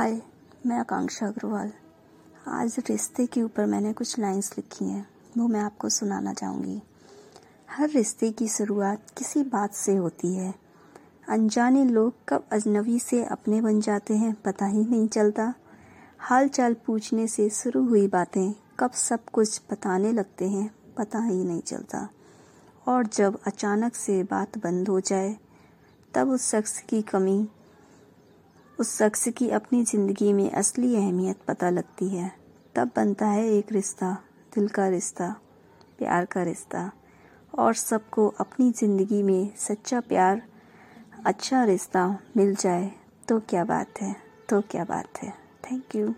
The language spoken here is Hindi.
हाय, मैं आकांक्षा अग्रवाल। आज रिश्ते के ऊपर मैंने कुछ लाइंस लिखी हैं, वो मैं आपको सुनाना चाहूँगी। हर रिश्ते की शुरुआत किसी बात से होती है। अनजाने लोग कब अजनबी से अपने बन जाते हैं, पता ही नहीं चलता। हाल चाल पूछने से शुरू हुई बातें कब सब कुछ बताने लगते हैं, पता ही नहीं चलता। और जब अचानक से बात बंद हो जाए, तब उस शख्स की कमी उस शख्स की अपनी ज़िंदगी में असली अहमियत पता लगती है। तब बनता है एक रिश्ता, दिल का रिश्ता, प्यार का रिश्ता। और सबको अपनी ज़िंदगी में सच्चा प्यार अच्छा रिश्ता मिल जाए तो क्या बात है तो क्या बात है। Thank you